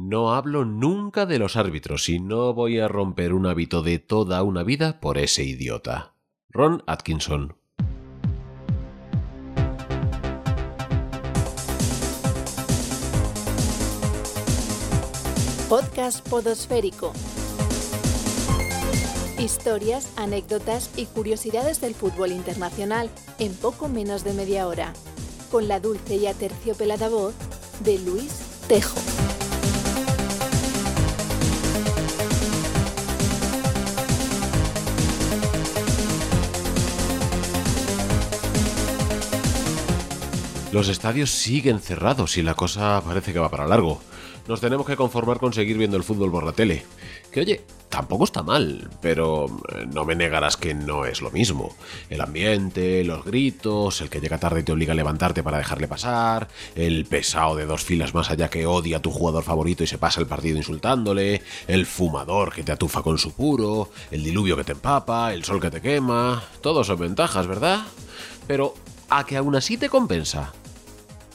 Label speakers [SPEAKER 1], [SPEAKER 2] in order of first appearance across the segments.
[SPEAKER 1] No hablo nunca de los árbitros y no voy a romper un hábito de toda una vida por ese idiota. Ron Atkinson.
[SPEAKER 2] Podcast Podosférico. Historias, anécdotas y curiosidades del fútbol internacional en poco menos de media hora. Con la dulce y aterciopelada voz de Luis Tejo.
[SPEAKER 1] Los estadios siguen cerrados y la cosa parece que va para largo. Nos tenemos que conformar con seguir viendo el fútbol por la tele. Que oye, tampoco está mal, pero eh, no me negarás que no es lo mismo. El ambiente, los gritos, el que llega tarde y te obliga a levantarte para dejarle pasar, el pesado de dos filas más allá que odia a tu jugador favorito y se pasa el partido insultándole, el fumador que te atufa con su puro, el diluvio que te empapa, el sol que te quema, todos son ventajas, ¿verdad? Pero a que aún así te compensa.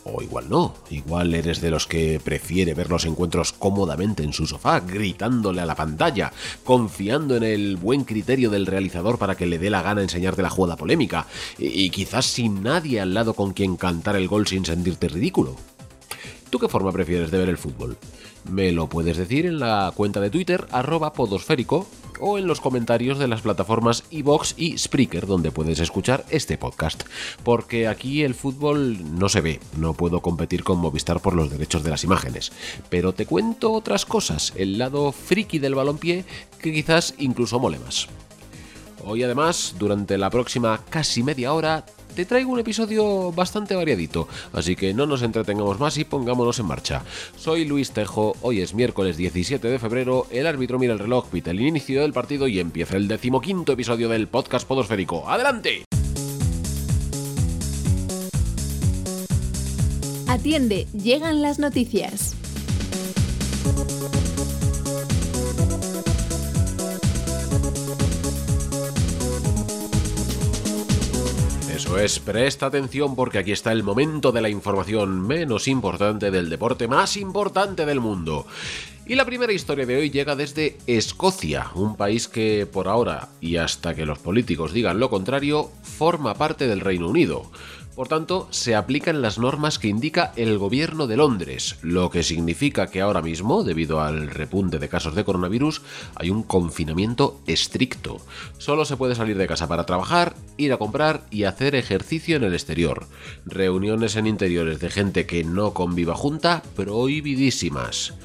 [SPEAKER 1] O igual no, igual eres de los que prefiere ver los encuentros cómodamente en su sofá, gritándole a la pantalla, confiando en el buen criterio del realizador para que le dé la gana enseñarte la jugada polémica, y, quizás sin nadie al lado con quien cantar el gol sin sentirte ridículo. ¿Tú qué forma prefieres de ver el fútbol? Me lo puedes decir en la cuenta de Twitter, arroba o en los comentarios de las plataformas iVox y Spreaker, donde puedes escuchar este podcast. Porque aquí el fútbol no se ve, no puedo competir con Movistar por los derechos de las imágenes. Pero te cuento otras cosas, el lado friki del balompié, que quizás incluso mole más. Hoy además, durante la próxima casi media hora, te traigo un episodio bastante variadito, así que no nos entretengamos más y pongámonos en marcha. Soy Luis Tejo, hoy es miércoles 17 de febrero, el árbitro mira el reloj, pita el inicio del partido y empieza el decimoquinto episodio del podcast podosférico. ¡Adelante!
[SPEAKER 2] Atiende, llegan las noticias.
[SPEAKER 1] Eso es, presta atención porque aquí está el momento de la información menos importante del deporte más importante del mundo. Y la primera historia de hoy llega desde Escocia, un país que por ahora, y hasta que los políticos digan lo contrario, forma parte del Reino Unido. Por tanto, se aplican las normas que indica el gobierno de Londres, lo que significa que ahora mismo, debido al repunte de casos de coronavirus, hay un confinamiento estricto. Solo se puede salir de casa para trabajar, ir a comprar y hacer ejercicio en el exterior. Reuniones en interiores de gente que no conviva junta, prohibidísimas.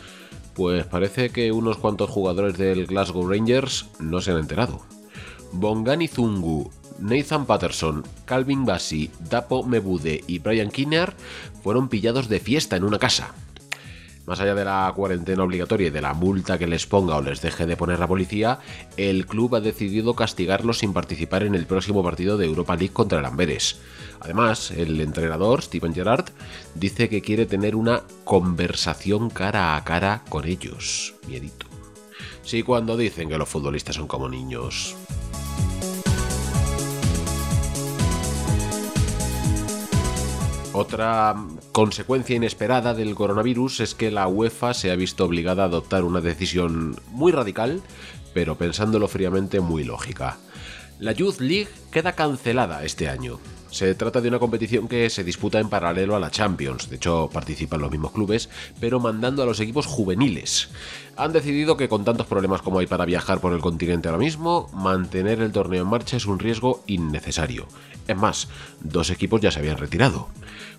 [SPEAKER 1] Pues parece que unos cuantos jugadores del Glasgow Rangers no se han enterado. Bongani Zungu, Nathan Patterson, Calvin Bassi, Dapo Mebude y Brian Kinnear fueron pillados de fiesta en una casa. Más allá de la cuarentena obligatoria y de la multa que les ponga o les deje de poner la policía, el club ha decidido castigarlos sin participar en el próximo partido de Europa League contra el Amberes. Además, el entrenador, Steven Gerrard, dice que quiere tener una conversación cara a cara con ellos. Miedito. Sí, cuando dicen que los futbolistas son como niños. Otra consecuencia inesperada del coronavirus es que la UEFA se ha visto obligada a adoptar una decisión muy radical, pero pensándolo fríamente muy lógica. La Youth League queda cancelada este año. Se trata de una competición que se disputa en paralelo a la Champions, de hecho participan los mismos clubes, pero mandando a los equipos juveniles. Han decidido que con tantos problemas como hay para viajar por el continente ahora mismo, mantener el torneo en marcha es un riesgo innecesario. Es más, dos equipos ya se habían retirado,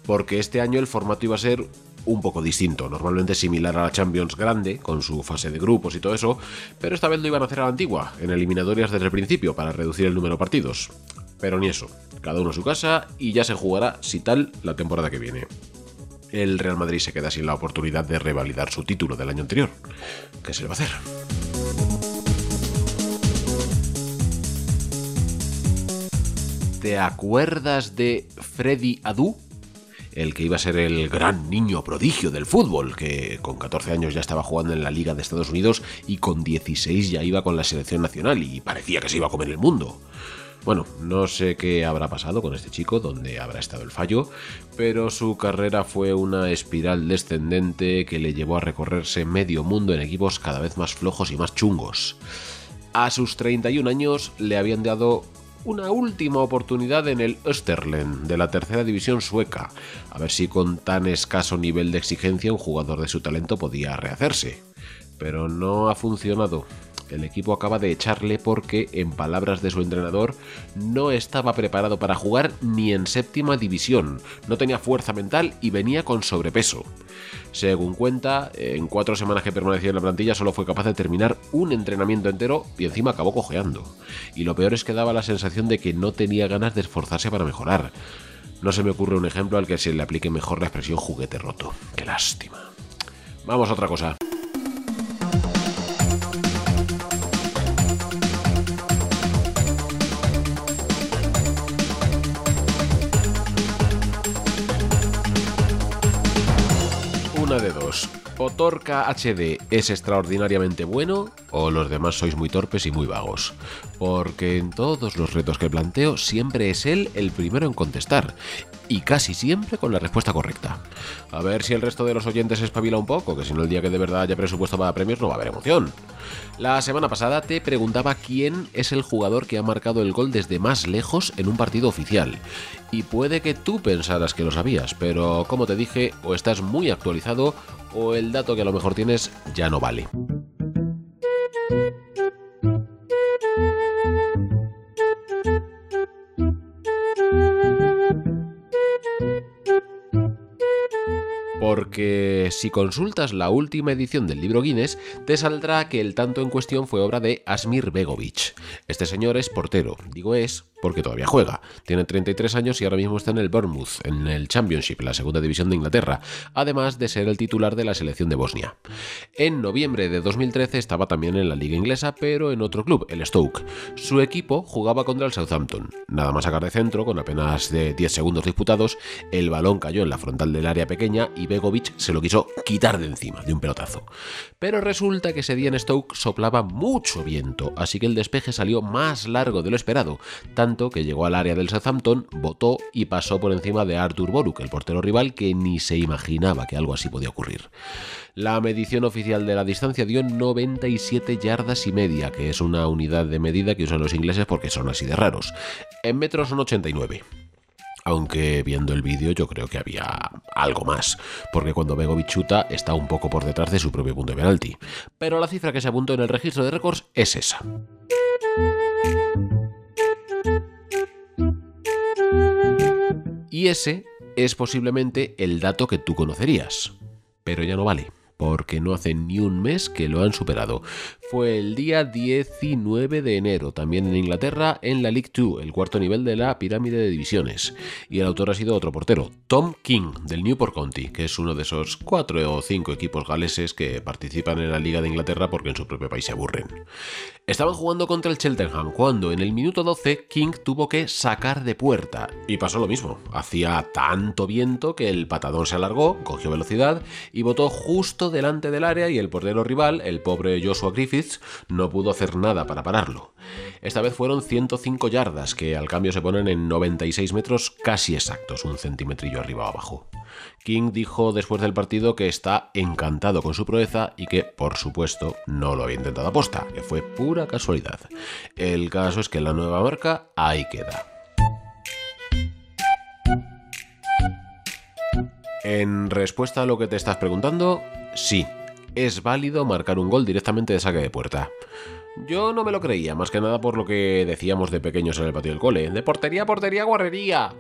[SPEAKER 1] porque este año el formato iba a ser un poco distinto, normalmente similar a la Champions grande, con su fase de grupos y todo eso, pero esta vez lo iban a hacer a la antigua, en eliminatorias desde el principio, para reducir el número de partidos. Pero ni eso, cada uno a su casa y ya se jugará, si tal, la temporada que viene. El Real Madrid se queda sin la oportunidad de revalidar su título del año anterior. ¿Qué se le va a hacer? ¿Te acuerdas de Freddy Adu? El que iba a ser el gran niño prodigio del fútbol, que con 14 años ya estaba jugando en la Liga de Estados Unidos y con 16 ya iba con la selección nacional y parecía que se iba a comer el mundo. Bueno, no sé qué habrá pasado con este chico, dónde habrá estado el fallo, pero su carrera fue una espiral descendente que le llevó a recorrerse medio mundo en equipos cada vez más flojos y más chungos. A sus 31 años le habían dado una última oportunidad en el Österlen de la tercera división sueca, a ver si con tan escaso nivel de exigencia un jugador de su talento podía rehacerse. Pero no ha funcionado. El equipo acaba de echarle porque, en palabras de su entrenador, no estaba preparado para jugar ni en séptima división, no tenía fuerza mental y venía con sobrepeso. Según cuenta, en cuatro semanas que permaneció en la plantilla solo fue capaz de terminar un entrenamiento entero y encima acabó cojeando. Y lo peor es que daba la sensación de que no tenía ganas de esforzarse para mejorar. No se me ocurre un ejemplo al que se le aplique mejor la expresión juguete roto. Qué lástima. Vamos a otra cosa. Torca HD es extraordinariamente bueno o los demás sois muy torpes y muy vagos. Porque en todos los retos que planteo siempre es él el primero en contestar. Y casi siempre con la respuesta correcta. A ver si el resto de los oyentes espabila un poco, que si no el día que de verdad haya presupuesto para premios no va a haber emoción. La semana pasada te preguntaba quién es el jugador que ha marcado el gol desde más lejos en un partido oficial. Y puede que tú pensaras que lo sabías, pero como te dije, o estás muy actualizado o el dato que a lo mejor tienes ya no vale. porque si consultas la última edición del libro Guinness, te saldrá que el tanto en cuestión fue obra de Asmir Begovic. Este señor es portero, digo es porque todavía juega. Tiene 33 años y ahora mismo está en el Bournemouth, en el Championship, la segunda división de Inglaterra, además de ser el titular de la selección de Bosnia. En noviembre de 2013 estaba también en la liga inglesa, pero en otro club, el Stoke. Su equipo jugaba contra el Southampton. Nada más sacar de centro, con apenas de 10 segundos disputados, el balón cayó en la frontal del área pequeña y Begovic se lo quiso quitar de encima, de un pelotazo. Pero resulta que ese día en Stoke soplaba mucho viento, así que el despeje salió más largo de lo esperado, que llegó al área del Southampton, votó y pasó por encima de Arthur Boruk, el portero rival, que ni se imaginaba que algo así podía ocurrir. La medición oficial de la distancia dio 97 yardas y media, que es una unidad de medida que usan los ingleses porque son así de raros. En metros son 89 aunque viendo el vídeo yo creo que había algo más, porque cuando Begovic chuta está un poco por detrás de su propio punto de penalti. Pero la cifra que se apuntó en el registro de récords es esa. Y ese es posiblemente el dato que tú conocerías, pero ya no vale porque no hace ni un mes que lo han superado. Fue el día 19 de enero, también en Inglaterra, en la League 2, el cuarto nivel de la pirámide de divisiones. Y el autor ha sido otro portero, Tom King, del Newport County, que es uno de esos cuatro o cinco equipos galeses que participan en la Liga de Inglaterra porque en su propio país se aburren. Estaban jugando contra el Cheltenham cuando en el minuto 12 King tuvo que sacar de puerta. Y pasó lo mismo. Hacía tanto viento que el patadón se alargó, cogió velocidad y botó justo delante del área y el portero rival, el pobre Joshua Griffiths, no pudo hacer nada para pararlo. Esta vez fueron 105 yardas, que al cambio se ponen en 96 metros casi exactos, un centímetrillo arriba o abajo. King dijo después del partido que está encantado con su proeza y que, por supuesto, no lo había intentado aposta, que fue pura casualidad. El caso es que la nueva marca ahí queda. En respuesta a lo que te estás preguntando, sí, es válido marcar un gol directamente de saque de puerta. Yo no me lo creía, más que nada por lo que decíamos de pequeños en el patio del cole, de portería, portería, guarrería.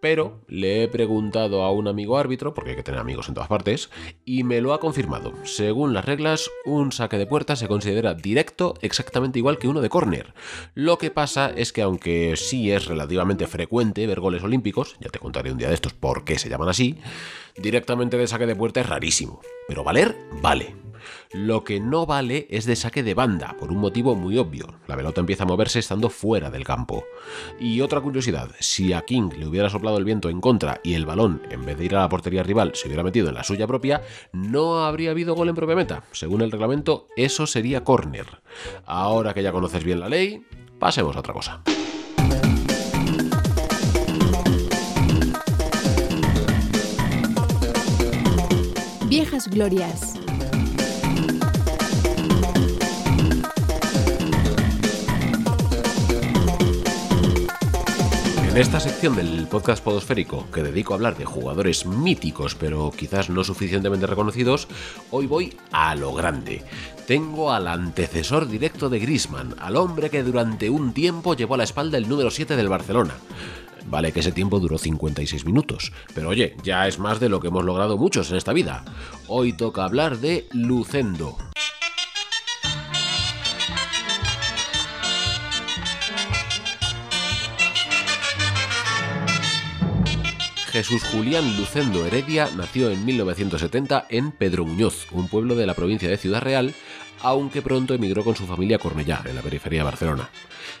[SPEAKER 1] Pero le he preguntado a un amigo árbitro, porque hay que tener amigos en todas partes, y me lo ha confirmado. Según las reglas, un saque de puerta se considera directo exactamente igual que uno de córner. Lo que pasa es que aunque sí es relativamente frecuente ver goles olímpicos, ya te contaré un día de estos por qué se llaman así, directamente de saque de puerta es rarísimo. Pero valer, vale. Lo que no vale es de saque de banda, por un motivo muy obvio. La pelota empieza a moverse estando fuera del campo. Y otra curiosidad, si a King le hubiera soplado el viento en contra y el balón, en vez de ir a la portería rival, se hubiera metido en la suya propia, no habría habido gol en propia meta. Según el reglamento, eso sería córner. Ahora que ya conoces bien la ley, pasemos a otra cosa.
[SPEAKER 2] Viejas glorias.
[SPEAKER 1] En esta sección del podcast podosférico que dedico a hablar de jugadores míticos pero quizás no suficientemente reconocidos, hoy voy a lo grande. Tengo al antecesor directo de Grisman, al hombre que durante un tiempo llevó a la espalda el número 7 del Barcelona. Vale que ese tiempo duró 56 minutos, pero oye, ya es más de lo que hemos logrado muchos en esta vida. Hoy toca hablar de Lucendo, Jesús Julián Lucendo Heredia nació en 1970 en Pedro Muñoz, un pueblo de la provincia de Ciudad Real, aunque pronto emigró con su familia a Cornellá, en la periferia de Barcelona.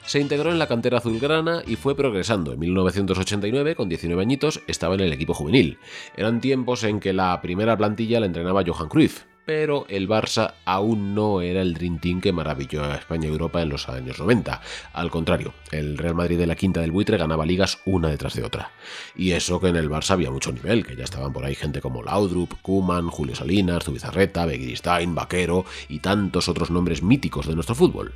[SPEAKER 1] Se integró en la cantera azulgrana y fue progresando. En 1989, con 19 añitos, estaba en el equipo juvenil. Eran tiempos en que la primera plantilla la entrenaba Johan Cruyff, pero el Barça aún no era el Dream Team que maravilló a España y Europa en los años 90. Al contrario, el Real Madrid de la quinta del buitre ganaba ligas una detrás de otra. Y eso que en el Barça había mucho nivel, que ya estaban por ahí gente como Laudrup, Kuman, Julio Salinas, Zubizarreta, Begiristain, Vaquero y tantos otros nombres míticos de nuestro fútbol.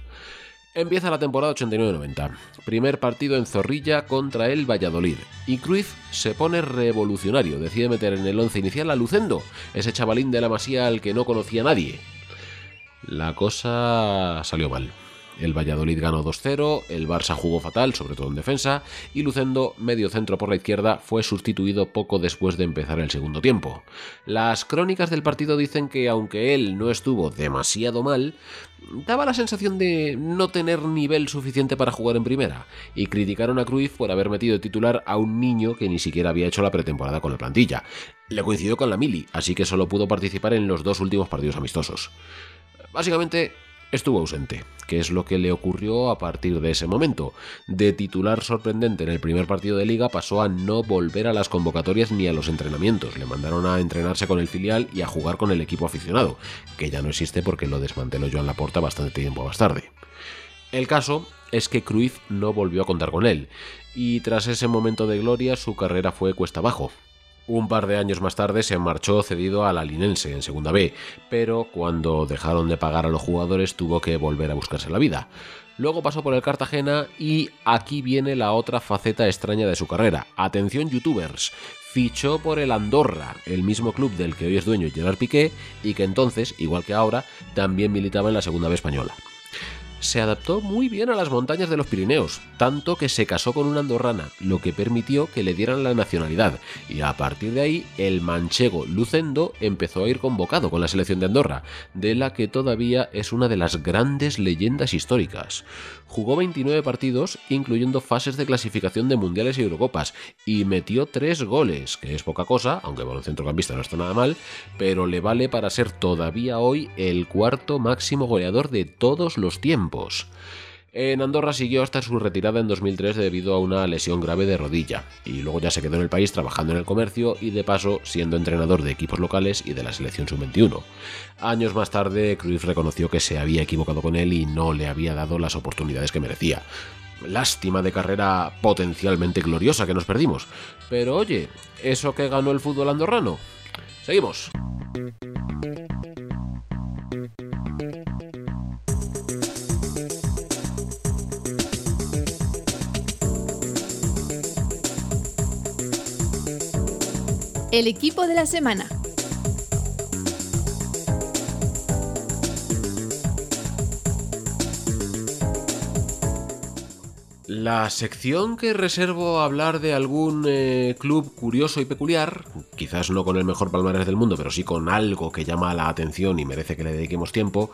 [SPEAKER 1] Empieza la temporada 89-90. Primer partido en Zorrilla contra el Valladolid. Y Cruyff se pone revolucionario. Decide meter en el once inicial a Lucendo, ese chavalín de la masía al que no conocía nadie. La cosa salió mal. El Valladolid ganó 2-0, el Barça jugó fatal, sobre todo en defensa, y Lucendo, medio centro por la izquierda, fue sustituido poco después de empezar el segundo tiempo. Las crónicas del partido dicen que aunque él no estuvo demasiado mal, daba la sensación de no tener nivel suficiente para jugar en primera, y criticaron a Cruyff por haber metido titular a un niño que ni siquiera había hecho la pretemporada con la plantilla. Le coincidió con la Mili, así que solo pudo participar en los dos últimos partidos amistosos. Básicamente, estuvo ausente, que es lo que le ocurrió a partir de ese momento. De titular sorprendente en el primer partido de liga pasó a no volver a las convocatorias ni a los entrenamientos. Le mandaron a entrenarse con el filial y a jugar con el equipo aficionado, que ya no existe porque lo desmanteló Joan Laporta bastante tiempo más tarde. El caso es que Cruyff no volvió a contar con él, y tras ese momento de gloria su carrera fue cuesta abajo. Un par de años más tarde se marchó cedido a la Linense en Segunda B, pero cuando dejaron de pagar a los jugadores tuvo que volver a buscarse la vida. Luego pasó por el Cartagena y aquí viene la otra faceta extraña de su carrera. Atención youtubers, fichó por el Andorra, el mismo club del que hoy es dueño Gerard Piqué y que entonces, igual que ahora, también militaba en la Segunda B española se adaptó muy bien a las montañas de los Pirineos, tanto que se casó con una andorrana, lo que permitió que le dieran la nacionalidad, y a partir de ahí el manchego Lucendo empezó a ir convocado con la selección de Andorra, de la que todavía es una de las grandes leyendas históricas. Jugó 29 partidos, incluyendo fases de clasificación de mundiales y Eurocopas, y metió 3 goles, que es poca cosa, aunque por un centrocampista no está nada mal, pero le vale para ser todavía hoy el cuarto máximo goleador de todos los tiempos. En Andorra siguió hasta su retirada en 2003 debido a una lesión grave de rodilla, y luego ya se quedó en el país trabajando en el comercio y de paso siendo entrenador de equipos locales y de la selección sub-21. Años más tarde, Cruz reconoció que se había equivocado con él y no le había dado las oportunidades que merecía. Lástima de carrera potencialmente gloriosa que nos perdimos. Pero oye, ¿eso que ganó el fútbol andorrano? Seguimos.
[SPEAKER 2] El equipo de la semana.
[SPEAKER 1] La sección que reservo a hablar de algún eh, club curioso y peculiar, quizás no con el mejor palmarés del mundo, pero sí con algo que llama la atención y merece que le dediquemos tiempo,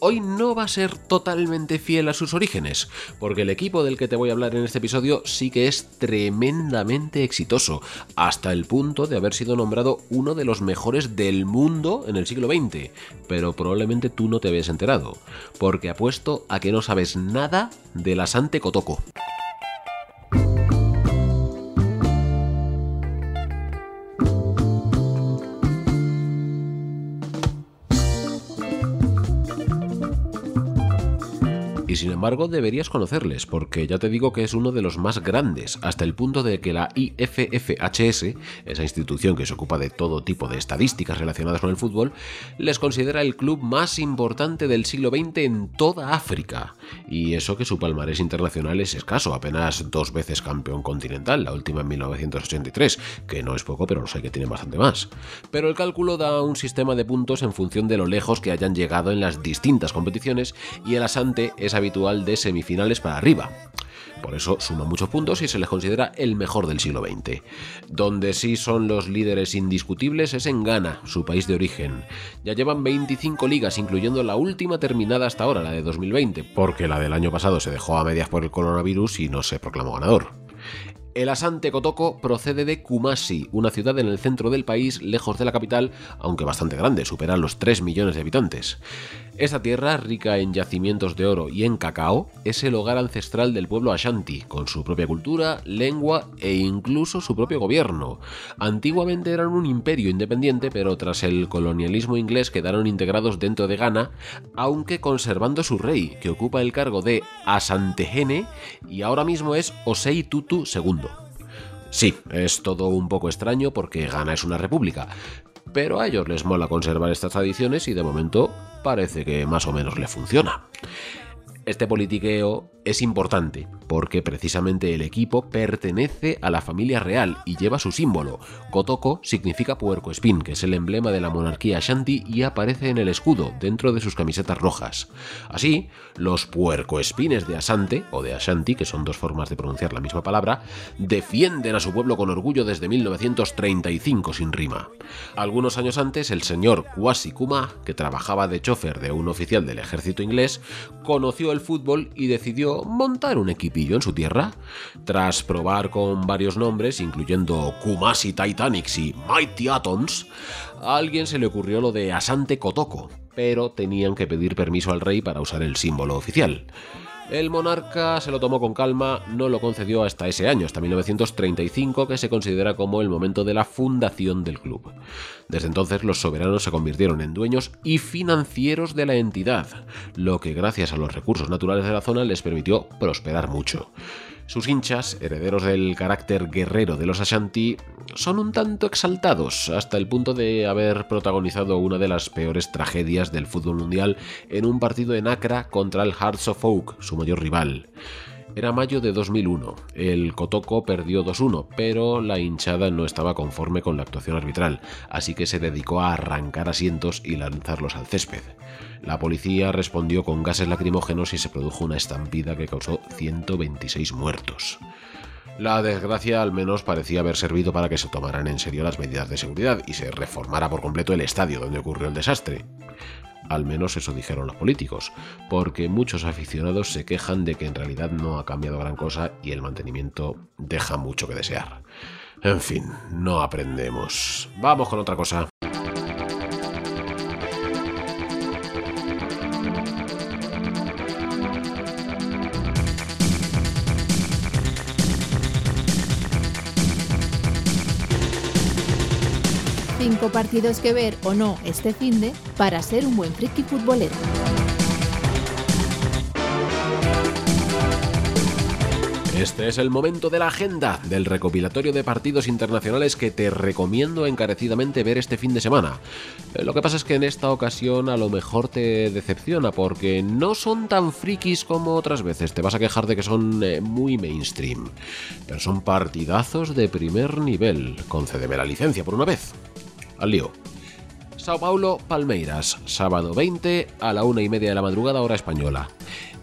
[SPEAKER 1] hoy no va a ser totalmente fiel a sus orígenes, porque el equipo del que te voy a hablar en este episodio sí que es tremendamente exitoso, hasta el punto de haber sido nombrado uno de los mejores del mundo en el siglo XX, pero probablemente tú no te habías enterado, porque apuesto a que no sabes nada de la Sante Kotoko. Y sin embargo deberías conocerles, porque ya te digo que es uno de los más grandes, hasta el punto de que la IFFHS, esa institución que se ocupa de todo tipo de estadísticas relacionadas con el fútbol, les considera el club más importante del siglo XX en toda África. Y eso que su palmarés internacional es escaso, apenas dos veces campeón continental, la última en 1983, que no es poco, pero sé que tiene bastante más. Pero el cálculo da un sistema de puntos en función de lo lejos que hayan llegado en las distintas competiciones y el asante es habitual de semifinales para arriba. Por eso suma muchos puntos y se les considera el mejor del siglo XX. Donde sí son los líderes indiscutibles es en Ghana, su país de origen. Ya llevan 25 ligas, incluyendo la última terminada hasta ahora, la de 2020, porque la del año pasado se dejó a medias por el coronavirus y no se proclamó ganador. El Asante Kotoko procede de Kumasi, una ciudad en el centro del país, lejos de la capital, aunque bastante grande, supera los 3 millones de habitantes. Esta tierra, rica en yacimientos de oro y en cacao, es el hogar ancestral del pueblo Ashanti, con su propia cultura, lengua e incluso su propio gobierno. Antiguamente eran un imperio independiente, pero tras el colonialismo inglés quedaron integrados dentro de Ghana, aunque conservando su rey, que ocupa el cargo de Asantehene y ahora mismo es Osei Tutu II. Sí, es todo un poco extraño porque Ghana es una república, pero a ellos les mola conservar estas tradiciones y de momento parece que más o menos le funciona. Este politiqueo es importante porque precisamente el equipo pertenece a la familia real y lleva su símbolo. Kotoko significa puerco espín, que es el emblema de la monarquía Ashanti y aparece en el escudo dentro de sus camisetas rojas. Así, los puercoespines de Asante o de Ashanti, que son dos formas de pronunciar la misma palabra, defienden a su pueblo con orgullo desde 1935 sin rima. Algunos años antes, el señor Kwasi Kuma, que trabajaba de chofer de un oficial del ejército inglés, conoció el fútbol y decidió montar un equipillo en su tierra. Tras probar con varios nombres, incluyendo Kumasi Titanics y Mighty Atoms, a alguien se le ocurrió lo de Asante Kotoko, pero tenían que pedir permiso al rey para usar el símbolo oficial. El monarca se lo tomó con calma, no lo concedió hasta ese año, hasta 1935, que se considera como el momento de la fundación del club. Desde entonces los soberanos se convirtieron en dueños y financieros de la entidad, lo que gracias a los recursos naturales de la zona les permitió prosperar mucho. Sus hinchas, herederos del carácter guerrero de los Ashanti, son un tanto exaltados, hasta el punto de haber protagonizado una de las peores tragedias del fútbol mundial en un partido en Accra contra el Hearts of Oak, su mayor rival. Era mayo de 2001. El Kotoko perdió 2-1, pero la hinchada no estaba conforme con la actuación arbitral, así que se dedicó a arrancar asientos y lanzarlos al césped. La policía respondió con gases lacrimógenos y se produjo una estampida que causó 126 muertos. La desgracia al menos parecía haber servido para que se tomaran en serio las medidas de seguridad y se reformara por completo el estadio donde ocurrió el desastre. Al menos eso dijeron los políticos, porque muchos aficionados se quejan de que en realidad no ha cambiado gran cosa y el mantenimiento deja mucho que desear. En fin, no aprendemos. Vamos con otra cosa.
[SPEAKER 2] Partidos que ver o no este finde para ser un buen friki futbolero.
[SPEAKER 1] Este es el momento de la agenda del recopilatorio de partidos internacionales que te recomiendo encarecidamente ver este fin de semana. Eh, Lo que pasa es que en esta ocasión a lo mejor te decepciona porque no son tan frikis como otras veces. Te vas a quejar de que son eh, muy mainstream. Pero son partidazos de primer nivel. Concédeme la licencia por una vez. Al lío. Sao Paulo, Palmeiras, sábado 20 a la una y media de la madrugada hora española.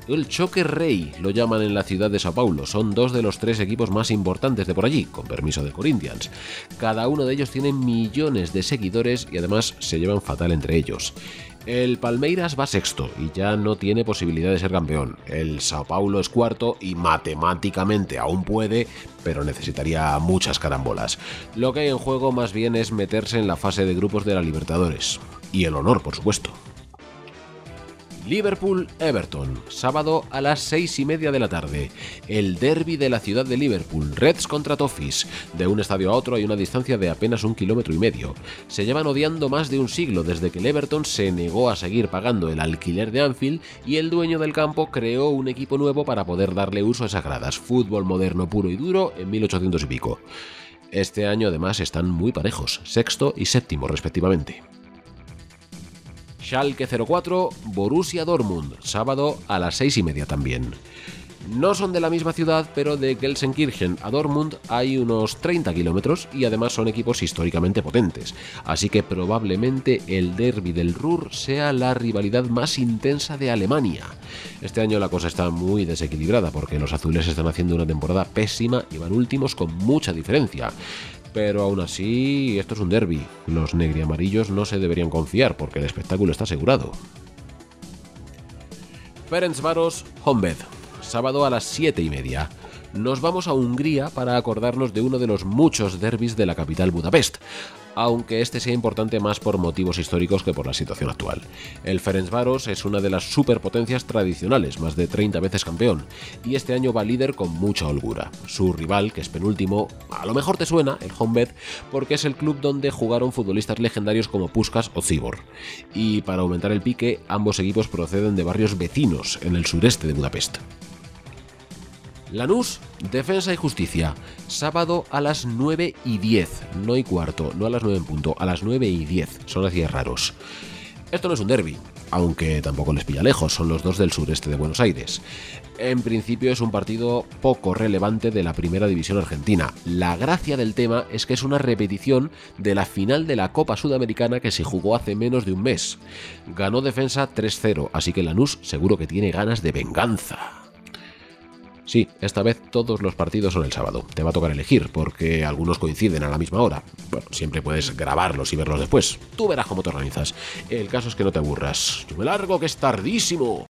[SPEAKER 1] El choque rey lo llaman en la ciudad de Sao Paulo. Son dos de los tres equipos más importantes de por allí, con permiso de Corinthians. Cada uno de ellos tiene millones de seguidores y además se llevan fatal entre ellos. El Palmeiras va sexto y ya no tiene posibilidad de ser campeón. El Sao Paulo es cuarto y matemáticamente aún puede, pero necesitaría muchas carambolas. Lo que hay en juego más bien es meterse en la fase de grupos de la Libertadores. Y el honor, por supuesto. Liverpool-Everton, sábado a las seis y media de la tarde. El derby de la ciudad de Liverpool, Reds contra Toffees. De un estadio a otro hay una distancia de apenas un kilómetro y medio. Se llevan odiando más de un siglo desde que el Everton se negó a seguir pagando el alquiler de Anfield y el dueño del campo creó un equipo nuevo para poder darle uso a esas gradas. Fútbol moderno puro y duro en 1800 y pico. Este año además están muy parejos, sexto y séptimo respectivamente. Schalke 04, Borussia Dortmund, sábado a las seis y media también. No son de la misma ciudad, pero de Gelsenkirchen a Dortmund hay unos 30 kilómetros y además son equipos históricamente potentes. Así que probablemente el derby del Ruhr sea la rivalidad más intensa de Alemania. Este año la cosa está muy desequilibrada porque los azules están haciendo una temporada pésima y van últimos con mucha diferencia pero aún así esto es un derby. Los negriamarillos no se deberían confiar porque el espectáculo está asegurado. Ferencvaros Hombed, sábado a las 7 y media nos vamos a Hungría para acordarnos de uno de los muchos derbis de la capital Budapest, aunque este sea importante más por motivos históricos que por la situación actual. El Ferencváros es una de las superpotencias tradicionales, más de 30 veces campeón, y este año va líder con mucha holgura. Su rival, que es penúltimo, a lo mejor te suena, el Honved, porque es el club donde jugaron futbolistas legendarios como Puskas o Zibor. Y para aumentar el pique, ambos equipos proceden de barrios vecinos en el sureste de Budapest. Lanús, Defensa y Justicia, sábado a las 9 y 10, no y cuarto, no a las 9 en punto, a las 9 y 10, son así raros. Esto no es un derby, aunque tampoco les pilla lejos, son los dos del sureste de Buenos Aires. En principio es un partido poco relevante de la primera división argentina. La gracia del tema es que es una repetición de la final de la Copa Sudamericana que se jugó hace menos de un mes. Ganó defensa 3-0, así que Lanús seguro que tiene ganas de venganza. Sí, esta vez todos los partidos son el sábado. Te va a tocar elegir, porque algunos coinciden a la misma hora. Bueno, siempre puedes grabarlos y verlos después. Tú verás cómo te organizas. El caso es que no te aburras. Yo me largo que es tardísimo.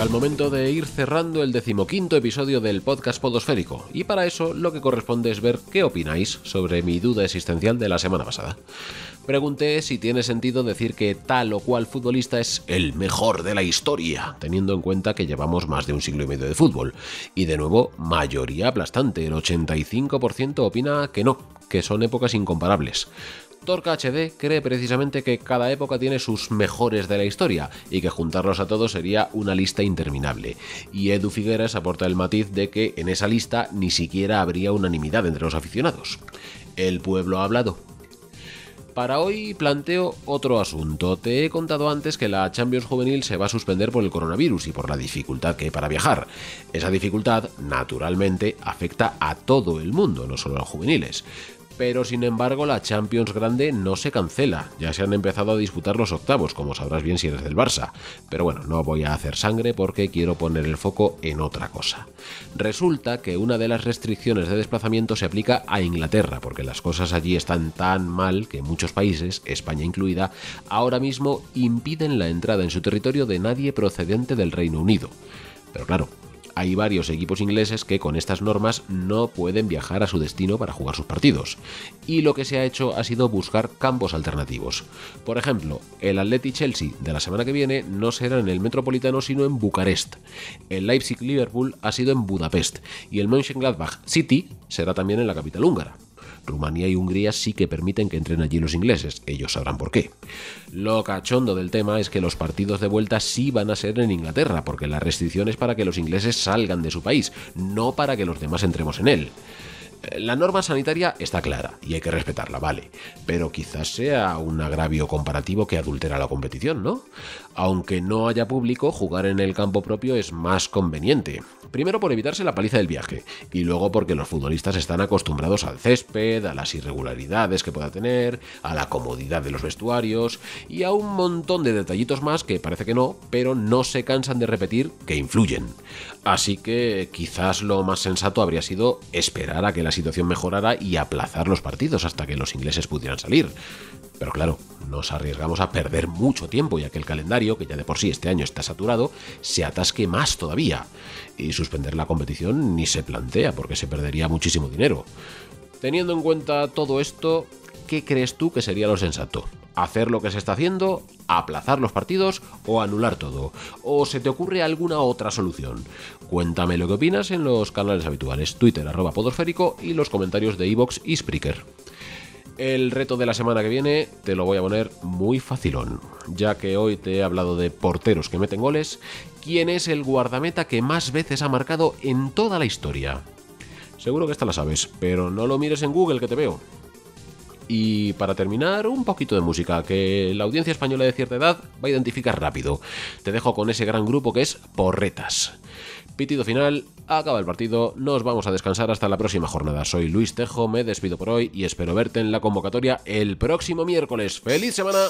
[SPEAKER 1] Llega momento de ir cerrando el decimoquinto episodio del podcast Podosférico, y para eso lo que corresponde es ver qué opináis sobre mi duda existencial de la semana pasada. Pregunté si tiene sentido decir que tal o cual futbolista es el mejor de la historia, teniendo en cuenta que llevamos más de un siglo y medio de fútbol. Y de nuevo, mayoría aplastante, el 85% opina que no, que son épocas incomparables. Torca HD cree precisamente que cada época tiene sus mejores de la historia y que juntarlos a todos sería una lista interminable. Y Edu Figueras aporta el matiz de que en esa lista ni siquiera habría unanimidad entre los aficionados. El pueblo ha hablado. Para hoy planteo otro asunto. Te he contado antes que la Champions Juvenil se va a suspender por el coronavirus y por la dificultad que hay para viajar. Esa dificultad, naturalmente, afecta a todo el mundo, no solo a los juveniles pero sin embargo la Champions Grande no se cancela, ya se han empezado a disputar los octavos, como sabrás bien si eres del Barça. Pero bueno, no voy a hacer sangre porque quiero poner el foco en otra cosa. Resulta que una de las restricciones de desplazamiento se aplica a Inglaterra, porque las cosas allí están tan mal que muchos países, España incluida, ahora mismo impiden la entrada en su territorio de nadie procedente del Reino Unido. Pero claro, hay varios equipos ingleses que con estas normas no pueden viajar a su destino para jugar sus partidos. Y lo que se ha hecho ha sido buscar campos alternativos. Por ejemplo, el Atleti Chelsea de la semana que viene no será en el Metropolitano sino en Bucarest. El Leipzig Liverpool ha sido en Budapest y el Mönchengladbach City será también en la capital húngara. Rumanía y Hungría sí que permiten que entren allí los ingleses, ellos sabrán por qué. Lo cachondo del tema es que los partidos de vuelta sí van a ser en Inglaterra, porque la restricción es para que los ingleses salgan de su país, no para que los demás entremos en él. La norma sanitaria está clara y hay que respetarla, vale, pero quizás sea un agravio comparativo que adultera la competición, ¿no? Aunque no haya público, jugar en el campo propio es más conveniente. Primero por evitarse la paliza del viaje y luego porque los futbolistas están acostumbrados al césped, a las irregularidades que pueda tener, a la comodidad de los vestuarios y a un montón de detallitos más que parece que no, pero no se cansan de repetir que influyen. Así que quizás lo más sensato habría sido esperar a que la situación mejorara y aplazar los partidos hasta que los ingleses pudieran salir.
[SPEAKER 3] Pero claro, nos arriesgamos a perder mucho tiempo ya que el calendario, que ya de por sí este año está saturado, se atasque más todavía. Y suspender la competición ni se plantea porque se perdería muchísimo dinero. Teniendo en cuenta todo esto, ¿qué crees tú que sería lo sensato? ¿Hacer lo que se está haciendo? ¿Aplazar los partidos? ¿O anular todo? ¿O se te ocurre alguna otra solución? Cuéntame lo que opinas en los canales habituales, Twitter arroba podosférico y los comentarios de iVox y Spreaker. El reto de la semana que viene te lo voy a poner muy facilón, ya que hoy te he hablado de porteros que meten goles. ¿Quién es el guardameta que más veces ha marcado en toda la historia? Seguro que esta la sabes, pero no lo mires en Google que te veo. Y para terminar, un poquito de música que la audiencia española de cierta edad va a identificar rápido. Te dejo con ese gran grupo que es Porretas. Pitido final, acaba el partido, nos vamos a descansar hasta la próxima jornada. Soy Luis Tejo, me despido por hoy y espero verte en la convocatoria el próximo miércoles. ¡Feliz semana!